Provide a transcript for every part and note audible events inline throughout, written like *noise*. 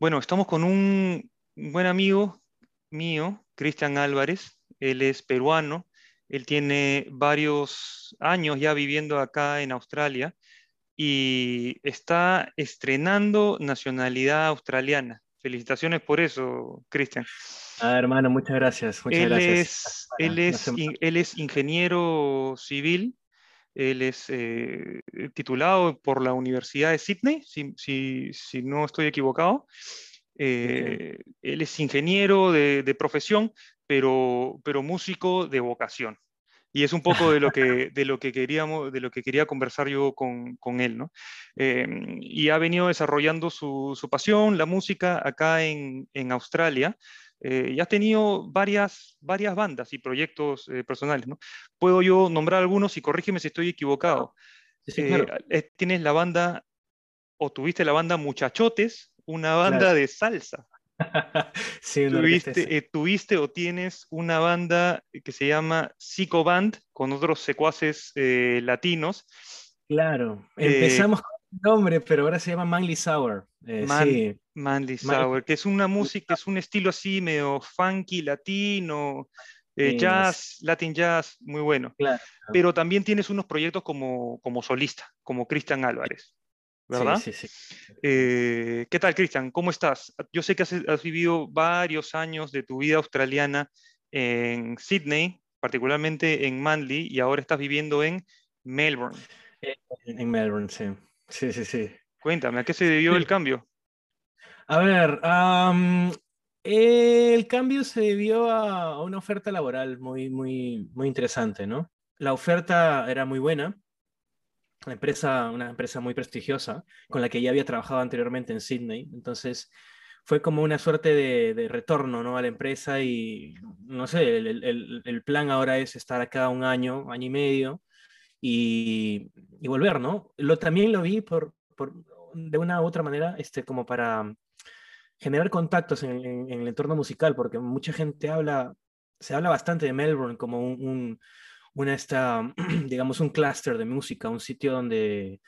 Bueno, estamos con un buen amigo mío, Cristian Álvarez. Él es peruano. Él tiene varios años ya viviendo acá en Australia y está estrenando nacionalidad australiana. Felicitaciones por eso, Cristian. Ah, hermano, muchas gracias. Muchas él, gracias. Es, él, es, él es ingeniero civil, él es eh, titulado por la Universidad de Sydney, si, si, si no estoy equivocado. Eh, él es ingeniero de, de, profesión, pero, pero músico de vocación. Y es un poco de lo que, de lo que, queríamos, de lo que quería conversar yo con, con él. ¿no? Eh, y ha venido desarrollando su, su, pasión, la música, acá en, en Australia. Eh, y has tenido varias, varias bandas y proyectos eh, personales. ¿no? Puedo yo nombrar algunos y corrígeme si estoy equivocado. Sí, claro. tienes la banda, o tuviste la banda Muchachotes, una banda Claro. de salsa. *laughs* sí, Tuviste, eh, tuviste o tienes una banda que se llama Psycho Band con otros secuaces eh, latinos. Claro, Eh, empezamos con nombre, pero ahora se llama Manly Sour. Eh, Man- sí, Manly Man- Sour, que es una música, es un estilo así medio funky, latino, eh, jazz, Latin jazz, muy bueno. claro. Pero también tienes unos proyectos como, como solista, como Cristian Álvarez, ¿verdad? Sí, sí, sí. Eh, ¿qué tal, Cristian? ¿Cómo estás? Yo sé que has, has vivido varios años de tu vida australiana en Sydney, particularmente en Manly, y ahora estás viviendo en Melbourne. En Melbourne, sí. Sí, sí, sí. Cuéntame, ¿a qué se debió Sí. el cambio? A ver, el cambio se debió a, una oferta laboral muy, muy, muy interesante, ¿no? La oferta era muy buena. La empresa, una empresa muy prestigiosa, con la que ya había trabajado anteriormente en Sydney. Entonces, fue como una suerte de, de retorno, ¿no? a la empresa y, no sé, el, el- el- el plan ahora es estar acá un año, año y medio y, volver, ¿no? Lo, también lo vi por, por, de una u otra manera, este, como para generar contactos en el entorno musical, porque mucha gente habla, se habla bastante de Melbourne como un, un- una esta, *clears throat* digamos, un clúster de música, un sitio donde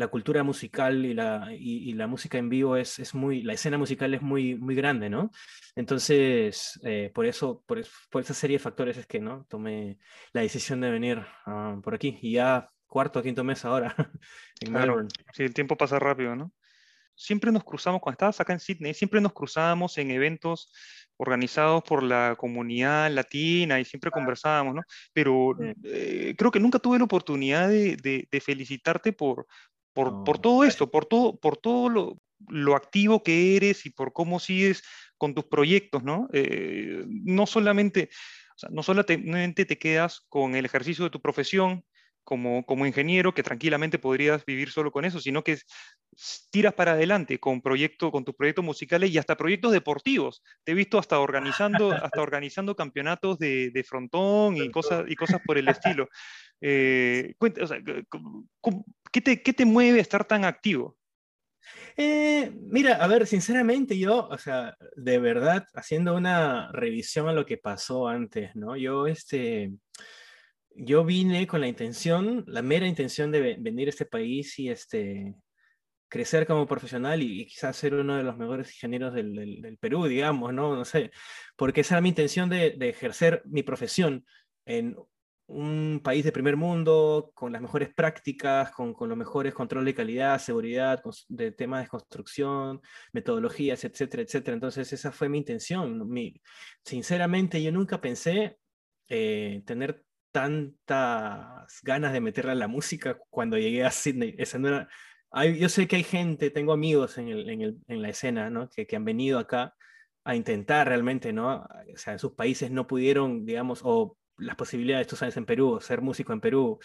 la cultura musical y la, y, y la música en vivo es, es muy, la escena musical es muy, muy grande, ¿no? Entonces, eh, por eso, por, por esa serie de factores es que, ¿no? Tomé la decisión de venir ah, por aquí y ya cuarto o quinto mes ahora *laughs* en Claro. Melbourne. Sí, el tiempo pasa rápido, ¿no? Siempre nos cruzamos, cuando estabas acá en Sydney, siempre nos cruzábamos en eventos organizados por la comunidad latina y siempre conversábamos, ¿no? Pero eh, creo que nunca tuve la oportunidad de, de- de felicitarte por, por, por No, todo esto, por todo, por todo lo, lo activo que eres y por cómo sigues con tus proyectos, ¿no? Eh, no solamente, o sea, no solamente te quedas con el ejercicio de tu profesión como, como ingeniero, que tranquilamente podrías vivir solo con eso, sino que tiras para adelante con, proyecto, con tus proyectos musicales y hasta proyectos deportivos. Te he visto hasta organizando, hasta *laughs* organizando campeonatos de, de frontón y cosas, y cosas por el estilo. *laughs* Eh, cuenta- o sea, ¿cómo- cómo- ¿qué, te, ¿Qué te mueve a estar tan activo? Eh, mira, a ver, sinceramente yo, o sea, de verdad, haciendo una revisión a lo que pasó antes, ¿no? Yo, este, yo vine con la intención, la mera intención de ve- venir a este país y, este, crecer como profesional y, y quizás ser uno de los mejores ingenieros del Perú, digamos, ¿no? No sé, porque esa era mi intención de, de ejercer mi profesión en un país de primer mundo, con las mejores prácticas, con, con los mejores controles de calidad, seguridad, de temas de construcción, metodologías, etcétera, etcétera. Entonces esa fue mi intención. Mi, sinceramente yo nunca pensé eh, tener tantas ganas de meterle a la música cuando llegué a Sydney. Esa no era, hay- yo sé que hay gente, tengo amigos en, el- en el- en la escena, ¿no? Que, que han venido acá a intentar realmente, ¿no? O sea, en sus países no pudieron, digamos, o las posibilidades, tú sabes, en Perú, ser músico en Perú.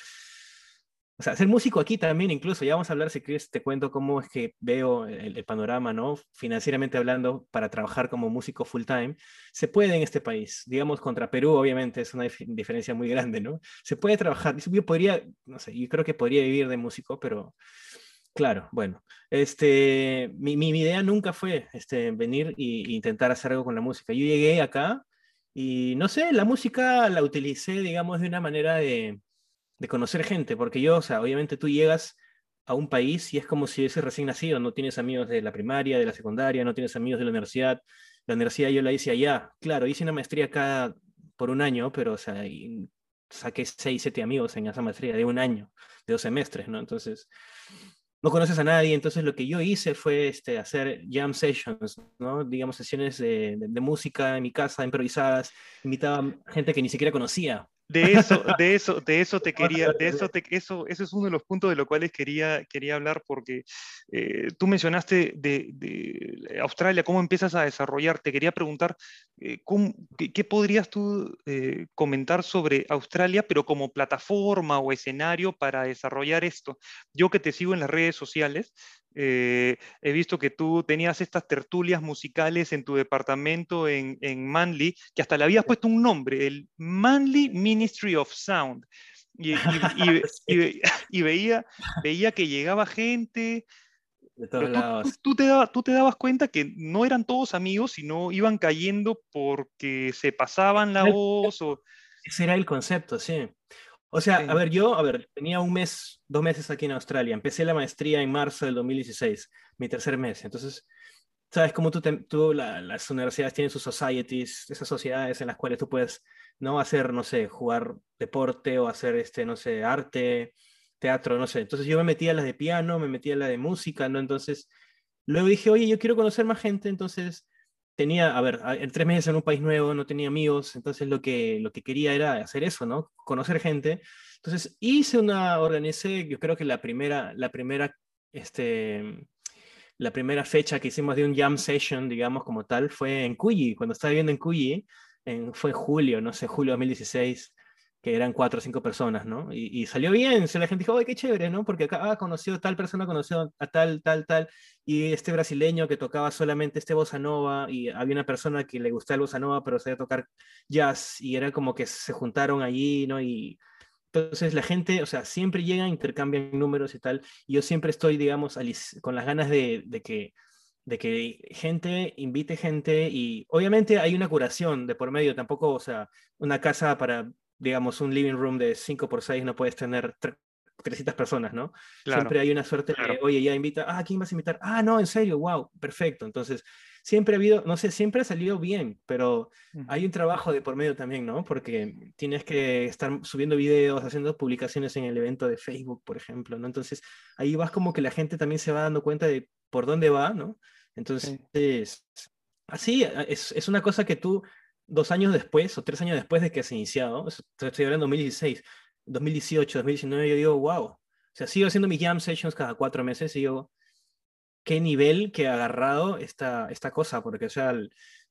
O sea, ser músico aquí también, incluso, ya vamos a hablar, si quieres, te cuento cómo es que veo el, panorama, ¿no? Financieramente hablando, para trabajar como músico full time, se puede en este país. Digamos, contra Perú, obviamente, es una dif- diferencia muy grande, ¿no? Se puede trabajar, yo podría, no sé, yo creo que podría vivir de músico, pero Claro, bueno, este, mi, mi idea nunca fue este, venir e intentar hacer algo con la música. Yo llegué acá y no sé, la música la utilicé, digamos, de una manera de, de conocer gente, porque yo, o sea, obviamente tú llegas a un país y es como si ese recién nacido, no tienes amigos de la primaria, de la secundaria, no tienes amigos de la universidad. La universidad yo la hice allá. Claro, hice una maestría acá por un año, pero o sea, saqué seis, siete amigos en esa maestría de un año, de dos semestres, ¿no? Entonces, no conoces a nadie, entonces lo que yo hice fue este, hacer jam sessions, ¿no? Digamos, sesiones de, de música en mi casa, improvisadas, invitaba gente que ni siquiera conocía, de eso, de eso, de eso te *laughs* quería, de eso, te, eso, eso es uno de los puntos de los cuales quería, quería hablar porque eh, tú mencionaste de, Australia, cómo empiezas a desarrollar. Te quería preguntar, eh, qué, podrías tú eh, comentar sobre Australia, pero como plataforma o escenario para desarrollar esto? Yo que te sigo en las redes sociales, he visto que tú tenías estas tertulias musicales en tu departamento en, en Manly, que hasta le habías puesto un nombre, el Manly Ministry of Sound. Y, y, *laughs* veía, veía que llegaba gente. De todos lados. Tú, te tú te dabas cuenta que no eran todos amigos, sino iban cayendo porque se pasaban la voz. O... Ese era el concepto, sí. O sea, a ver, yo, a ver, tenía un mes, dos meses aquí en Australia. Empecé la maestría en marzo del 2016, mi tercer mes. Entonces, sabes cómo tú, tú las universidades tienen sus societies, esas sociedades en las cuales tú puedes no hacer, no sé, jugar deporte o hacer, este, no sé, arte, teatro, no sé. Entonces yo me metía a las de piano, me metía a la de música, ¿no? Entonces, luego dije, oye, yo quiero conocer más gente, entonces tenía, a ver, en tres meses en un país nuevo, no tenía amigos, entonces lo que, lo que quería era hacer eso, ¿no? Conocer gente. Entonces hice una, organicé, yo creo que la primera, la primera, este, la primera fecha que hicimos de un jam session, digamos, como tal, fue en Cuyi, cuando estaba viviendo en Cuyi, en, fue julio, no sé, julio de 2016, que eran cuatro o cinco personas, ¿no? Y, salió bien, se la gente dijo, ¡ay, qué chévere, ¿no? Porque acá ah, conoció, tal persona conoció a tal, tal, tal, y este brasileño que tocaba solamente este bossa nova, y había una persona que le gustaba el bossa nova, pero sabía tocar jazz, y era como que se juntaron allí, ¿no? Y entonces la gente, o sea, siempre llega, intercambian números y tal, y yo siempre estoy, digamos, con las ganas de, de que de que gente invite gente y obviamente hay una curación de por medio, tampoco, o sea, una casa para digamos, un living room de 5 por 6 no puedes tener 300 personas, ¿no? Siempre hay una suerte de, oye, ya invita, ah, ¿quién vas a invitar? Ah, no, en serio, wow, perfecto. Entonces, siempre ha habido, no sé, siempre ha salido bien, pero hay un trabajo de por medio también, ¿no? Porque tienes que estar subiendo videos, haciendo publicaciones en el evento de Facebook, por ejemplo, ¿no? Entonces, ahí vas como que la gente también se va dando cuenta de por dónde va, ¿no? Entonces, así, es, es una cosa que tú dos años después o tres años después de que se iniciado, estoy hablando de 2016, 2018, 2019, yo digo, wow. O sea, sigo haciendo mis jam sessions cada cuatro meses y digo, qué nivel que ha agarrado esta, esta cosa, porque, o sea,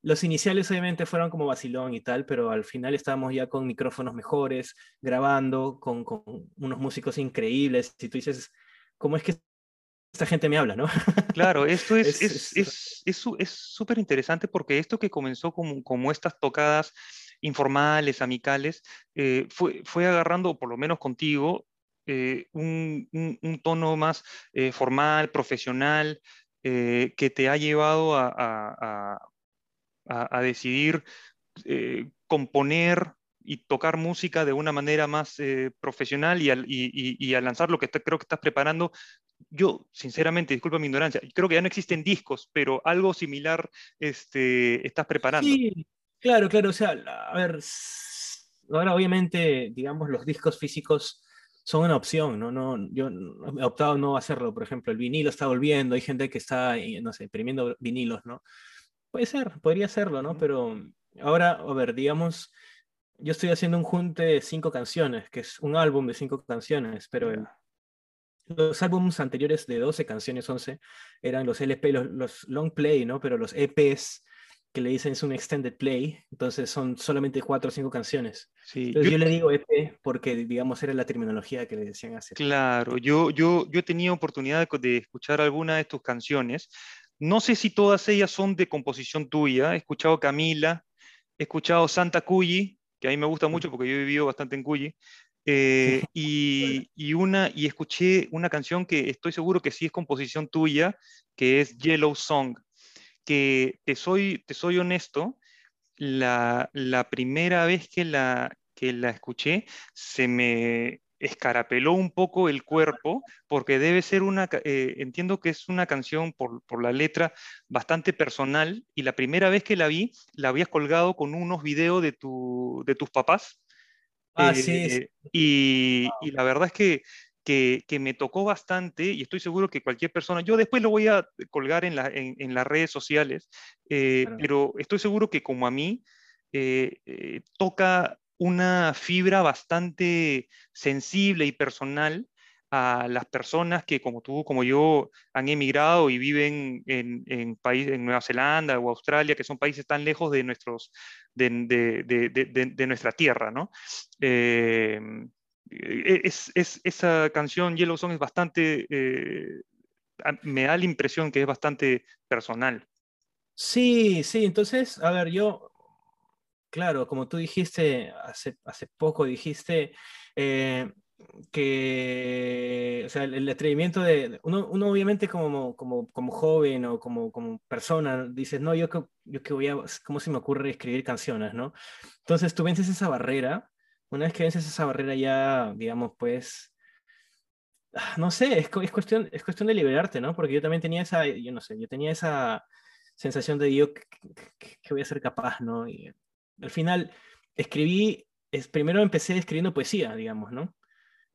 los iniciales obviamente fueron como vacilón y tal, pero al final estábamos ya con micrófonos mejores, grabando, con, con unos músicos increíbles, y tú dices, ¿cómo es que esta gente me habla, ¿no? Claro, esto *laughs* es súper es, es, interesante porque esto que comenzó como, como estas tocadas informales, amicales, eh, fue, fue agarrando, por lo menos contigo, eh, un, un, tono más eh, formal, profesional, que te ha llevado a, a, a, a decidir componer y tocar música de una manera más profesional y, y, y, a lanzar lo que creo que estás preparando yo, sinceramente, disculpa mi ignorancia, creo que ya no existen discos, pero algo similar este, estás preparando. Sí, claro, claro. O sea, a ver, ahora obviamente, digamos, los discos físicos son una opción, ¿no? no yo he optado no hacerlo, por ejemplo, el vinilo está volviendo, hay gente que está, no sé, imprimiendo vinilos, ¿no? Puede ser, podría serlo, ¿no? Pero ahora, a ver, digamos, yo estoy haciendo un junte de cinco canciones, que es un álbum de cinco canciones, pero los álbumes anteriores de 12 canciones, 11, eran los LP, los, long play, ¿no? Pero los EPs que le dicen es un extended play, entonces son solamente 4 o 5 canciones. Sí, yo, le digo EP porque, digamos, era la terminología que le decían hace. Claro, yo, yo, yo he tenido oportunidad de, escuchar alguna de tus canciones. No sé si todas ellas son de composición tuya. He escuchado Camila, he escuchado Santa Cuyi, que a mí me gusta mucho porque yo he vivido bastante en Cuyi. Eh, y, una, y escuché una canción que estoy seguro que sí es composición tuya, que es Yellow Song, que te soy, te soy honesto, la, primera vez que la, que la escuché se me, escarapeló un poco el cuerpo, porque debe ser una, eh, entiendo que es una canción por, la letra bastante personal, y la primera vez que la vi, la habías colgado con unos videos de, tu, de tus papás. Ah, sí, eh, Y, la verdad es que, que, me tocó bastante, y estoy seguro que cualquier persona, yo después lo voy a colgar en, en, las redes sociales, eh, pero estoy seguro que como a mí, toca una fibra bastante sensible y personal a las personas que, como tú, como yo, han emigrado y viven en, en, país, en Nueva Zelanda o Australia, que son países tan lejos de, nuestros, de, nuestra tierra. ¿no? Eh, es, esa canción Yellow Song es bastante, eh, me da la impresión que es bastante personal. Sí, sí, entonces, a ver, yo Claro, como tú dijiste hace, hace poco, dijiste eh, que o sea, el, atrevimiento de uno, uno obviamente como, como, como, joven o como, como persona dices, no, yo, yo que voy a, ¿cómo se me ocurre escribir canciones, no? Entonces tú vences esa barrera, una vez que vences esa barrera ya, digamos, pues, ah, no sé, es, es, cuestión, es cuestión de liberarte, ¿no? Porque yo también tenía esa, yo no sé, yo tenía esa sensación de yo que, voy a ser capaz, ¿no? Y, al final escribí, es, primero empecé escribiendo poesía, digamos, ¿no?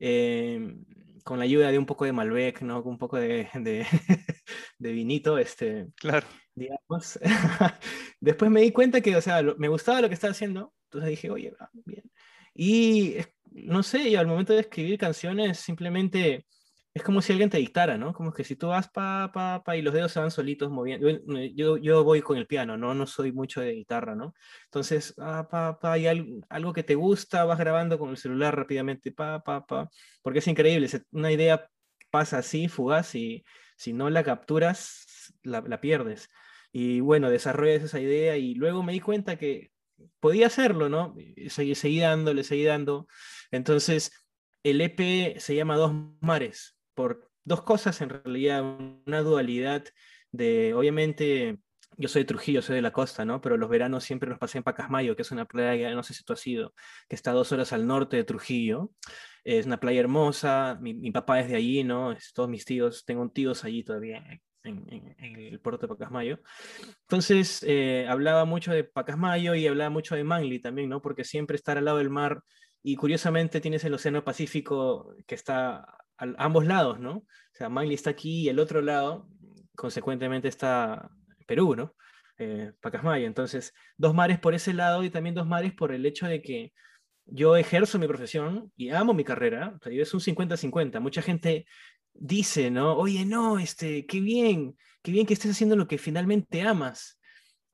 Em, con la ayuda de un poco de Malbec, ¿no? Un poco de, de, *laughs* vinito, este, claro. digamos. *laughs* Después me di cuenta que, o sea, me gustaba lo que estaba haciendo, entonces dije, oye, bien. Y, no sé, y al momento de escribir canciones, simplemente es como si alguien te dictara, ¿no? Como que si tú vas pa, pa, pa y los dedos se van solitos moviendo. Yo, yo voy con el piano, ¿no? No soy mucho de guitarra, ¿no? Entonces, ah, pa, pa, hay algo, que te gusta, vas grabando con el celular rápidamente, pa, pa, pa. Porque es increíble, una idea pasa así, fugaz, y si no la capturas, la, pierdes. Y bueno, desarrollas esa idea y luego me di cuenta que podía hacerlo, ¿no? Seguí, seguí dándole, seguí dando. Entonces, el EP se llama Dos Mares por dos cosas en realidad, una dualidad de, obviamente, yo soy de Trujillo, soy de la costa, ¿no? Pero los veranos siempre los pasé en Pacasmayo, que es una playa, no sé si tú has ido, que está dos horas al norte de Trujillo. Es una playa hermosa, mi, papá es de allí, ¿no? Es, todos mis tíos, tengo tíos allí todavía en, el puerto de Pacasmayo. Entonces, eh, hablaba mucho de Pacasmayo y hablaba mucho de Mangli también, ¿no? Porque siempre estar al lado del mar y curiosamente tienes el Océano Pacífico que está ambos lados, ¿no? O sea, está aquí y el otro lado, consecuentemente está Perú, ¿no? Eh, Pacasmayo. Entonces, dos mares por ese lado y también dos mares por el hecho de que yo ejerzo mi profesión y amo mi carrera. O sea, es un 50-50. Mucha gente dice, ¿no? Oye, no, este, qué bien, qué bien que estés haciendo lo que finalmente amas.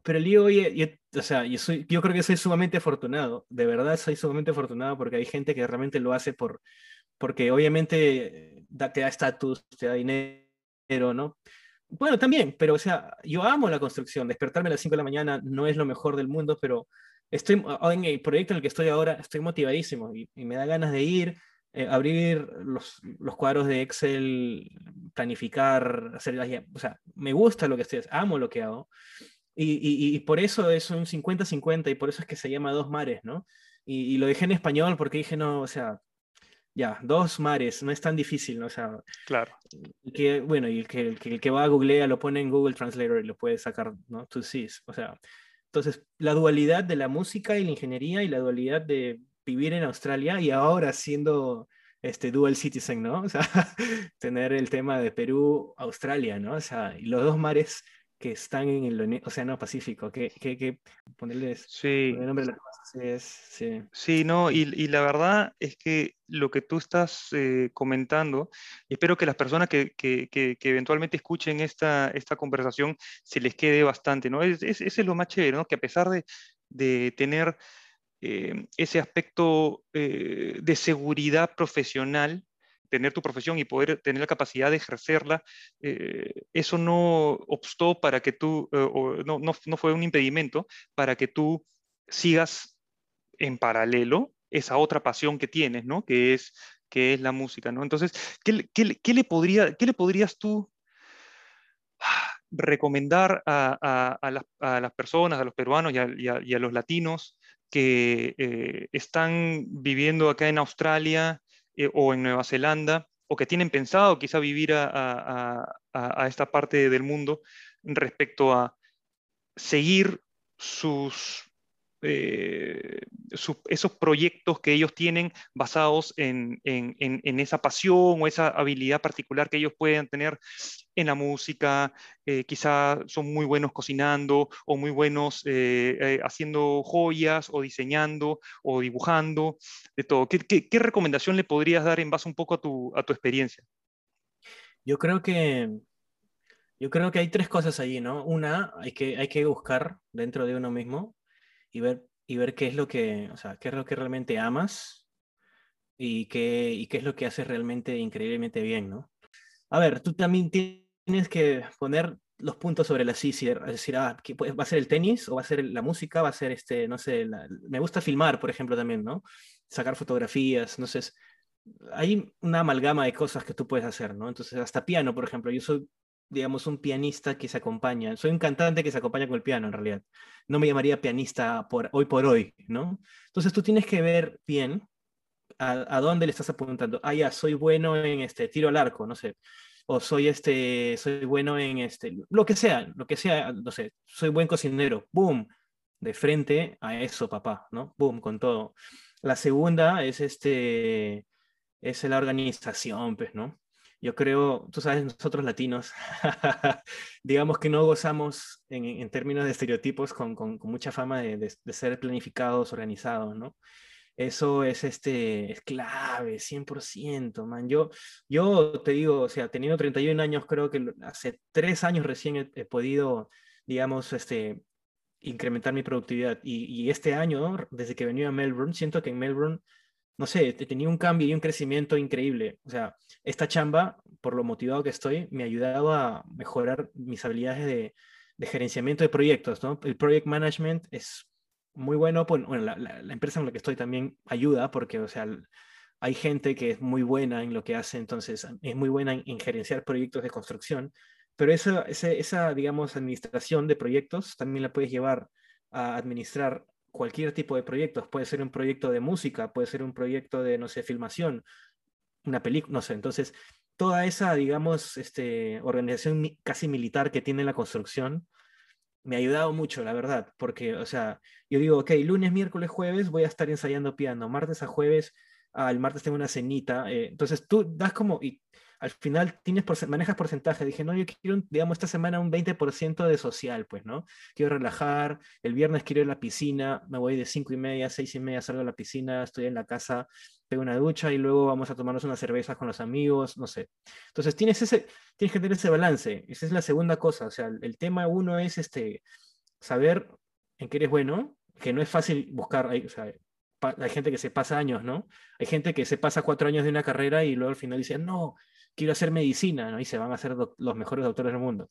Pero el oye, o sea, yo, soy, yo creo que soy sumamente afortunado. De verdad, soy sumamente afortunado porque hay gente que realmente lo hace por, porque obviamente da, te da estatus, te da dinero, ¿no? Bueno, también, pero o sea, yo amo la construcción. Despertarme a las 5 de la mañana no es lo mejor del mundo, pero estoy en el proyecto en el que estoy ahora, estoy motivadísimo y, me da ganas de ir, eh, abrir los, los, cuadros de Excel, planificar, hacer, o sea, me gusta lo que estoy, amo lo que hago. Y, y, y por eso es un 50-50 y por eso es que se llama Dos Mares, ¿no? Y, y, lo dejé en español porque dije, no, o sea, ya, dos mares, no es tan difícil, ¿no? O sea, claro. Que, bueno, y el que, el que, va a Google lo pone en Google Translator y lo puede sacar, ¿no? To seas, o sea, entonces la dualidad de la música y la ingeniería y la dualidad de vivir en Australia y ahora siendo este dual citizen, ¿no? *laughs* O sea, tener el tema de Perú, Australia, ¿no? O sea, y los dos mares que están en el Océano Pacífico, que, que, que ponerles sí. el nombre de la cosa. Es, sí. sí, no, y, y, la verdad es que lo que tú estás eh, comentando, espero que las personas que, que, que, eventualmente escuchen esta, esta conversación se les quede bastante, ¿no? Es, es, ese es lo más chévere, ¿no? Que a pesar de, de tener eh, ese aspecto eh, de seguridad profesional, tener tu profesión y poder tener la capacidad de ejercerla, eh, eso no obstó para que tú, eh, no, no, no, fue un impedimento para que tú sigas en paralelo esa otra pasión que tienes, ¿no? Que es, que es la música, ¿no? Entonces, ¿qué, qué, qué le, podría, qué le podrías tú *sighs* recomendar a, a, las, a las, personas, a los peruanos y a, los latinos que eh, están viviendo acá en Australia eh, o en Nueva Zelanda, o que tienen pensado quizá vivir a, esta parte del mundo respecto a seguir sus, eh, esos proyectos que ellos tienen basados en, esa pasión o esa habilidad particular que ellos pueden tener en la música, eh, quizá son muy buenos cocinando o muy buenos eh, haciendo joyas o diseñando o dibujando, de todo. ¿Qué, recomendación le podrías dar en base un poco a tu, a tu experiencia? Yo creo que yo creo que hay tres cosas allí, ¿no? Una, hay que, hay que buscar dentro de uno mismo y ver, y ver qué es lo que, o sea, qué es lo que realmente amas y qué, y qué es lo que haces realmente increíblemente bien, ¿no? A ver, tú también tienes que poner los puntos sobre la sí, es decir, ah, ¿va a ser el tenis o va a ser la música? ¿Va a ser este, no sé, me gusta filmar, por ejemplo, también, ¿no? Sacar fotografías, no sé, hay una amalgama de cosas que tú puedes hacer, ¿no? Entonces, hasta piano, por ejemplo, yo soy digamos, un pianista que se acompaña. Soy un cantante que se acompaña con el piano, en realidad. No me llamaría pianista por hoy por hoy, ¿no? Entonces tú tienes que ver bien a, dónde le estás apuntando. Ah, ya, soy bueno en este tiro al arco, no sé. O soy este, soy bueno en este, lo que sea, lo que sea, no sé, soy buen cocinero. Boom, de frente a eso, papá, ¿no? Boom, con todo. La segunda es este, es la organización, pues, ¿no? yo creo, tú sabes, nosotros latinos, *laughs* digamos que no gozamos en, términos de estereotipos con, con, mucha fama de, de, ser planificados, organizados, ¿no? Eso es, este, es clave, 100%, man. Yo, yo te digo, o sea, teniendo 31 años, creo que hace tres años recién he, podido, digamos, este, incrementar mi productividad. Y, este año, desde que venía a Melbourne, siento que en Melbourne no sé, tenía un cambio y un crecimiento increíble. O sea, esta chamba, por lo motivado que estoy, me ha ayudado a mejorar mis habilidades de, gerenciamiento de proyectos, ¿no? El project management es muy bueno, pues, bueno, la, empresa en la que estoy también ayuda porque, o sea, hay gente que es muy buena en lo que hace, entonces es muy buena en, gerenciar proyectos de construcción, pero esa, esa, digamos, administración de proyectos también la puedes llevar a administrar cualquier tipo de proyectos. Puede ser un proyecto de música, puede ser un proyecto de, no sé, filmación, una película, no sé. Entonces, toda esa, digamos, este, organización casi militar que tiene la construcción, me ha ayudado mucho, la verdad, porque, o sea, yo digo, ok, lunes, miércoles, jueves voy a estar ensayando piano, martes a jueves, ah, el martes tengo una cenita, eh, entonces tú das como, y al final tienes manejas porcentaje. Dije, no, yo quiero, digamos, esta semana un 20% de social, pues, ¿no? Quiero relajar, el viernes quiero ir a la piscina, me voy de 5 y media, 6 y media, salgo a la piscina, estoy en la casa, pego una ducha y luego vamos a tomarnos unas cervezas con los amigos, no sé. Entonces, tienes, ese, tienes que tener ese balance. Esa es la segunda cosa. O sea, el, tema uno es este, saber en qué eres bueno, que no es fácil buscar, o hay gente que se pasa años, ¿no? Hay gente que se pasa cuatro años de una carrera y luego al final dice, no, quiero hacer medicina, ¿no? Y se van a ser los mejores doctores del mundo.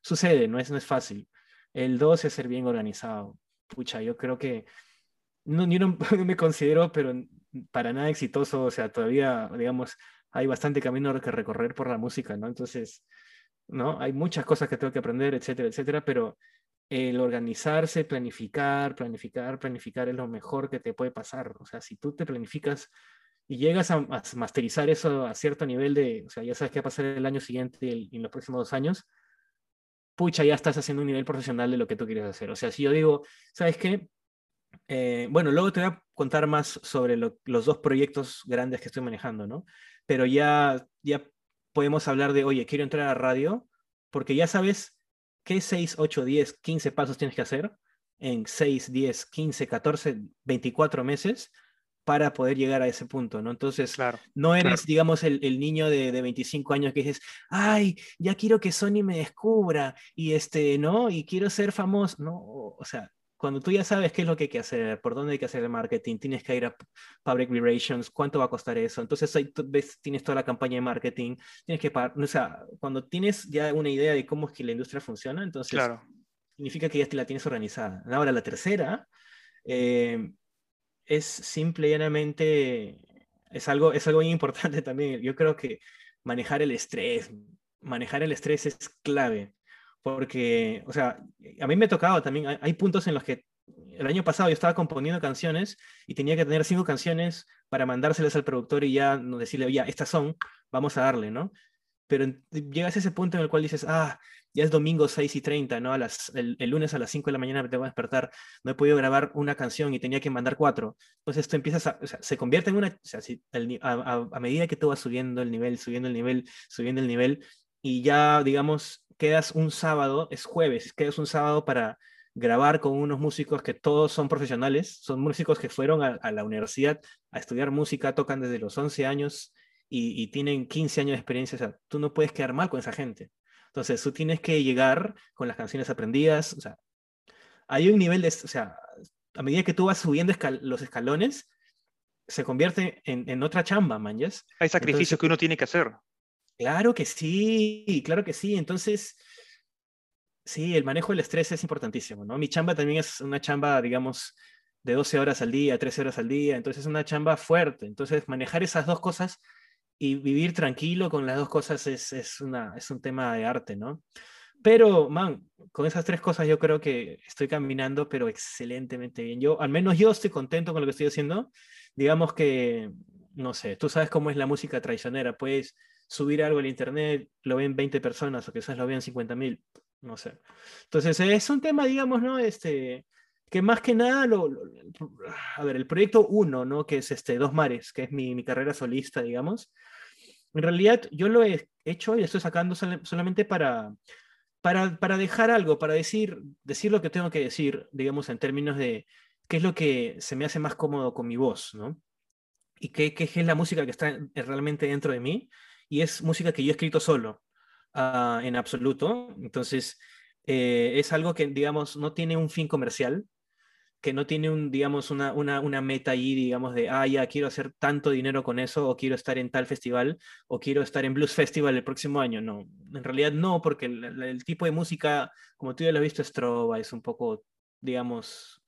Sucede, no es, no es fácil. El dos es ser bien organizado. Pucha, yo creo que no, yo no, *laughs* me considero, pero para nada exitoso, o sea, todavía, digamos, hay bastante camino que recorrer por la música, ¿no? Entonces, ¿no? Hay muchas cosas que tengo que aprender, etcétera, etcétera, pero el organizarse, planificar, planificar, planificar es lo mejor que te puede pasar. O sea, si tú te planificas y llegas a, masterizar eso a cierto nivel de, o sea, ya sabes qué va a pasar el año siguiente y en los próximos dos años, pucha, ya estás haciendo un nivel profesional de lo que tú quieres hacer. O sea, si yo digo, ¿sabes qué? Eh, bueno, luego te voy a contar más sobre los dos proyectos grandes que estoy manejando, ¿no? Pero ya, ya podemos hablar de, oye, quiero entrar a radio, porque ya sabes qué 6, 8, 10, 15 pasos tienes que hacer en 6, 10, 15, 14, 24 meses para poder llegar a ese punto, ¿no? Entonces, no eres, digamos, el, niño de, de, 25 años que dices, ay, ya quiero que Sony me descubra y este, ¿no? Y quiero ser famoso, ¿no? O sea, cuando tú ya sabes qué es lo que hay que hacer, por dónde hay que hacer el marketing, tienes que ir a Public Relations, cuánto va a costar eso. Entonces ahí ves, tienes toda la campaña de marketing, tienes que pagar, o sea, cuando tienes ya una idea de cómo es que la industria funciona, entonces significa que ya te la tienes organizada. Ahora la tercera, eh, es simple y llanamente, es algo, es algo muy importante también. Yo creo que manejar el estrés, manejar el estrés es clave, porque, o sea, a mí me ha tocado también, hay, puntos en los que el año pasado yo estaba componiendo canciones y tenía que tener cinco canciones para mandárselas al productor y ya no decirle, ya, estas son, vamos a darle, ¿no? Pero llegas a ese punto en el cual dices, ah, ya es domingo 6 y 30, ¿no? A las, el, lunes a las 5 de la mañana me tengo que despertar, no he podido grabar una canción y tenía que mandar cuatro. Entonces esto empiezas a, o sea, se convierte en una, o sea, si, a, a, medida que tú vas subiendo el nivel, subiendo el nivel, subiendo el nivel, y ya, digamos, quedas un sábado, es jueves, quedas un sábado para grabar con unos músicos que todos son profesionales, son músicos que fueron a, la universidad a estudiar música, tocan desde los 11 años y, tienen 15 años de experiencia, o sea, tú no puedes quedar mal con esa gente. Entonces, tú tienes que llegar con las canciones aprendidas, o sea, hay un nivel de, o sea, a medida que tú vas subiendo los escalones, se convierte en, otra chamba, man, Hay sacrificios que uno tiene que hacer. Claro que sí, claro que sí. Entonces, sí, el manejo del estrés es importantísimo, ¿no? Mi chamba también es una chamba, digamos, de 12 horas al día, 13 horas al día, entonces es una chamba fuerte. Entonces, manejar esas dos cosas y vivir tranquilo con las dos cosas es, es, una, es un tema de arte, ¿no? Pero, man, con esas tres cosas yo creo que estoy caminando, pero excelentemente bien. Yo, al menos yo estoy contento con lo que estoy haciendo. Digamos que, no sé, tú sabes cómo es la música traicionera, pues subir algo al internet, lo ven 20 personas o quizás lo vean 50 mil, no sé. Entonces es un tema, digamos, ¿no? Este, que más que nada, lo, a ver, el proyecto 1, ¿no? Que es este, Dos Mares, que es mi, mi, carrera solista, digamos. En realidad yo lo he hecho y estoy sacando solamente para, para, para dejar algo, para decir, decir lo que tengo que decir, digamos, en términos de qué es lo que se me hace más cómodo con mi voz, ¿no? Y qué, qué es la música que está realmente dentro de mí y es música que yo he escrito solo, uh, en absoluto. Entonces, eh, es algo que, digamos, no tiene un fin comercial, que no tiene un, digamos, una, una, una, meta ahí, digamos, de, ah, ya quiero hacer tanto dinero con eso, o quiero estar en tal festival, o quiero estar en Blues Festival el próximo año. No, en realidad no, porque el, el tipo de música, como tú ya lo has visto, es trova, es un poco, digamos,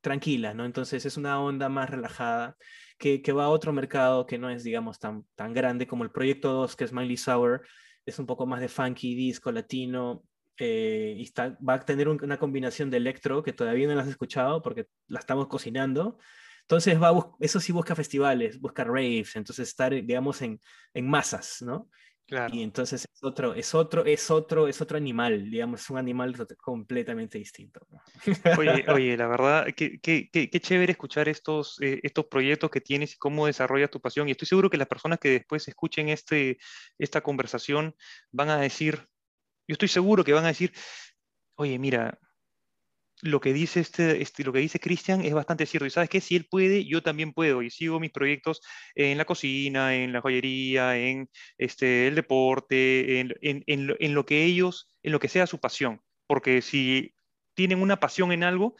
tranquila, ¿no? Entonces es una onda más relajada que, va a otro mercado que no es, digamos, tan, tan grande como el Proyecto 2, que es Miley Sour, es un poco más de funky, disco, latino, eh, y va a tener una combinación de electro que todavía no la has escuchado porque la estamos cocinando. Entonces, va eso sí busca festivales, busca raves, entonces estar, digamos, en, en masas, ¿no? Y entonces es otro, es otro, es otro, es otro animal, digamos, es un animal completamente distinto. Oye, *laughs* oye, la verdad, qué, qué, qué, chévere escuchar estos, eh, estos proyectos que tienes y cómo desarrollas tu pasión. Y estoy seguro que las personas que después escuchen este, esta conversación van a decir, yo estoy seguro que van a decir, oye, mira, lo que dice este, este, lo que dice Cristian es bastante cierto. Y sabes que si él puede, yo también puedo. Y sigo mis proyectos en la cocina, en la joyería, en este, el deporte, en, en, en, lo, que ellos, en lo que sea su pasión. Porque si tienen una pasión en algo,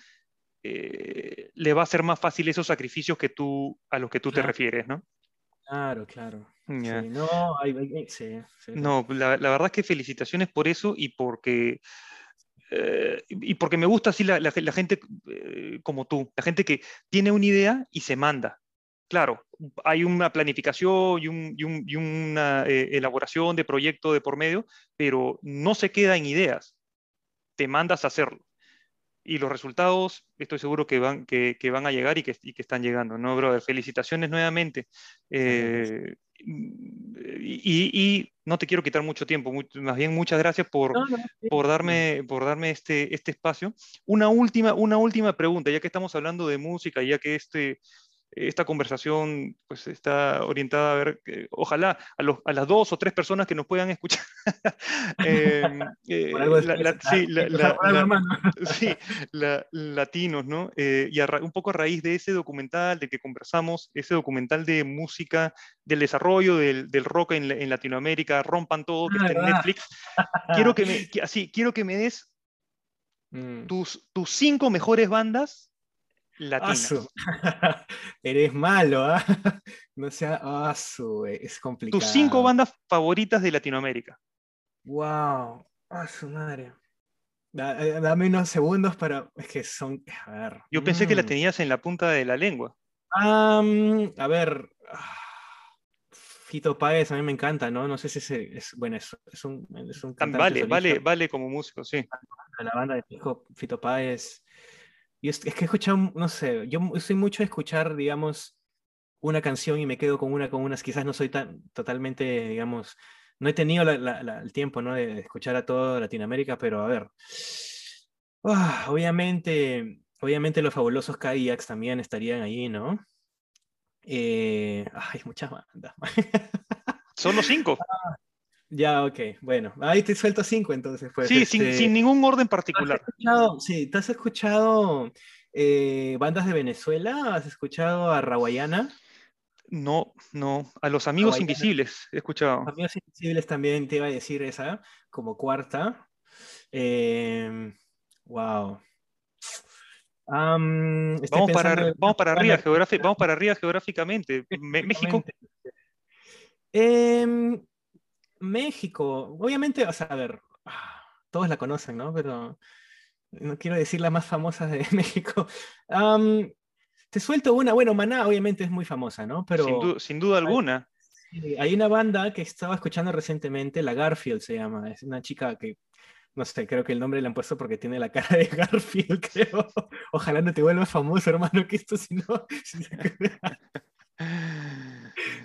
eh, le va a ser más fácil esos sacrificios que tú, a los que tú te refieres, ¿no? Claro, claro. no, no la, la, verdad es que felicitaciones por eso y porque eh, y porque me gusta así la, la, gente eh, como tú, la gente que tiene una idea y se manda. Claro, hay una planificación y, un, y, un, y una eh, elaboración de proyecto de por medio, pero no se queda en ideas, te mandas a hacerlo. Y los resultados, estoy seguro que van, que, que van a llegar y que, y que, están llegando, ¿no, brother? Felicitaciones nuevamente. Y, no te quiero quitar mucho tiempo, más bien muchas gracias por, por, darme, por darme este, este espacio. Una última, una última pregunta, ya que estamos hablando de música, ya que este, esta conversación pues, está orientada a ver, ojalá a, los, a, las dos o tres personas que nos puedan escuchar. *laughs* *laughs* sí, *laughs* latinos, ¿no? Eh, y un poco a raíz de ese documental de que conversamos, ese documental de música, del desarrollo del, del rock en, en, Latinoamérica, rompan todo, que ah, está en Netflix. quiero que me, así, quiero que me des mm. tus, tus cinco mejores bandas latinas. *laughs* Eres malo, ¿ah? *laughs* No sea, asu, es complicado. Tus cinco bandas favoritas de Latinoamérica. Wow, a su madre. Eh, dame unos segundos para. Es que son. A ver. Yo pensé que la mm. tenías en la punta de la lengua. a ver. Ah, Fito Páez a mí me encanta, ¿no? No sé si es, bueno, es, es un, es un Vale, vale, vale como músico, sí. La banda de Fito Páez. Y es, que he escuchado, no sé, yo soy mucho de escuchar, digamos, una canción y me quedo con una, con unas, quizás no soy tan totalmente, digamos, no he tenido el tiempo ¿no? de escuchar a toda Latinoamérica, pero a ver, ah, obviamente, obviamente los fabulosos Kayaks también estarían allí, ¿no? Eh, hay muchas bandas. *laughs* Solo cinco. Ah, ya, ok, bueno, ahí te suelto cinco entonces. Pues, sí, sin, este, ningún orden particular. sí, ¿te has escuchado eh, bandas de Venezuela? ¿Has escuchado a Rawayana? No, no. A los amigos invisibles he escuchado. Amigos invisibles también te iba a decir esa, como cuarta. Eh, wow. vamos, para, vamos, para arriba vamos para arriba geográficamente. México. Em, México, obviamente, o sea, a ver, ah, todos la conocen, ¿no? Pero no quiero decir las más famosas de *laughs* México. te suelto una, bueno, Maná obviamente es muy famosa, ¿no? Pero sin, duda alguna. Hay, una banda que estaba escuchando recientemente, la Garfield se llama, es una chica que, no sé, creo que el nombre le han puesto porque tiene la *laughs* cara de Garfield, creo. Ojalá no te vuelvas famoso, hermano, que esto si no... *laughs*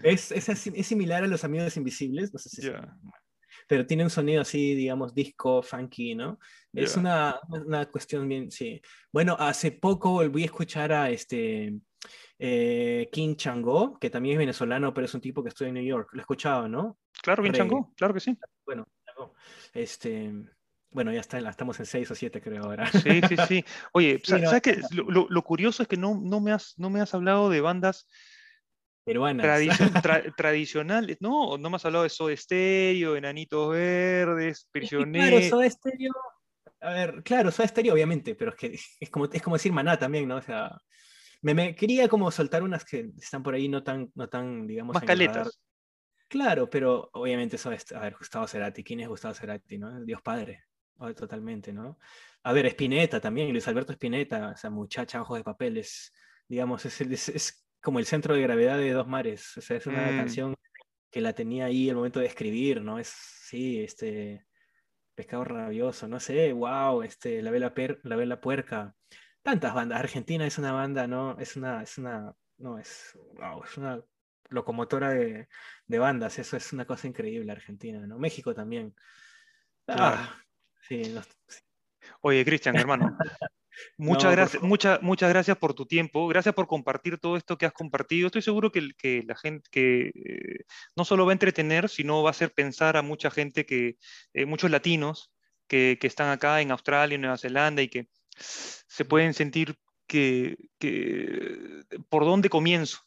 es, es, es, similar a los Amigos Invisibles, no sé si pero tiene un sonido así, digamos, disco, funky, ¿no? Es una, una, cuestión bien, sí. Bueno, hace poco volví a escuchar a este eh, King Chango, que también es venezolano, pero es un tipo que estudia en New York. Lo he escuchado, ¿no? Claro, King Chango, claro que sí. Bueno, este, bueno, ya está, estamos en seis o siete, creo ahora. Sí, sí, sí. Oye, ¿sabes qué? Lo, lo, curioso es que no, no, me has, no me has hablado de bandas peruanas. *laughs* tradicionales, no, no me has hablado de Soda Stereo, Enanitos Verdes, Prisioneros. Claro, Soda Stereo, a ver, claro, Soda Stereo obviamente, pero es que *laughs* es como, es como decir Maná también, ¿no? O sea, me, quería como soltar unas que están por ahí no tan, no tan digamos... Más caletas. Claro, pero obviamente eso a ver, Gustavo Cerati, ¿quién es Gustavo Cerati, no? Dios Padre, totalmente, ¿no? A ver, Spinetta también, Luis Alberto Spinetta, esa muchacha ojos de papel, es, digamos, es, es, es como el centro de gravedad de Dos Mares. O sea, es una mm. canción que la tenía ahí el momento de escribir, ¿no? Es, sí, este, Pescado Rabioso, no sé, wow, este, La Vela, la Vela Puerca. Tantas bandas. Argentina es una banda, ¿no? Es una, es una, no, es, wow, es una locomotora de, bandas. Eso es una cosa increíble, Argentina, ¿no? México también. Ah, sí, Oye, Cristian, hermano, *laughs* Muchas, gracias, muchas gracias por tu tiempo, gracias por compartir todo esto que has compartido. Estoy seguro que, que la gente que eh, no solo va a entretener, sino va a hacer pensar a mucha gente que, eh, muchos latinos que, que, están acá en Australia, en Nueva Zelanda y que se pueden sentir que, que por dónde comienzo,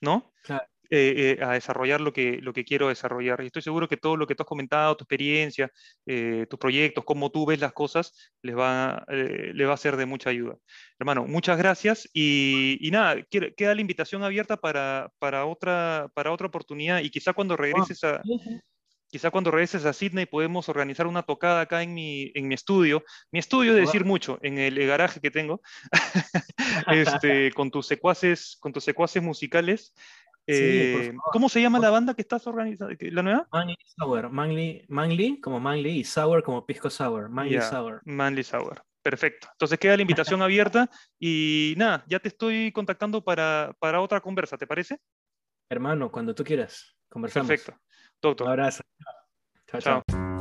¿no? Claro. Eh, eh, a desarrollar lo que, lo que quiero desarrollar. Y estoy seguro que todo lo que tú has comentado, tu experiencia, eh, tus proyectos, cómo tú ves las cosas, les va, va a ser de mucha ayuda. Hermano, muchas gracias y, y nada, queda la invitación abierta para, para, otra, para otra oportunidad y quizá cuando regreses a... Quizá cuando regreses a Sydney podemos organizar una tocada acá en mi, en mi estudio. Mi estudio es decir mucho, en el garaje que tengo, *laughs* *laughs* este, con, tus secuaces, con tus secuaces musicales. Eh, ¿Cómo se llama la banda que estás organizando? ¿La nueva? Manly Sour. Manly, como Manly y Sour como Pisco Sour. Manly Sour. Manly Sour. Perfecto. Entonces queda la invitación *laughs* abierta y nada, ya te estoy contactando para, para otra conversa, ¿te parece? Hermano, cuando tú quieras, conversamos. Perfecto. Doctor. Un abrazo. chao. chao.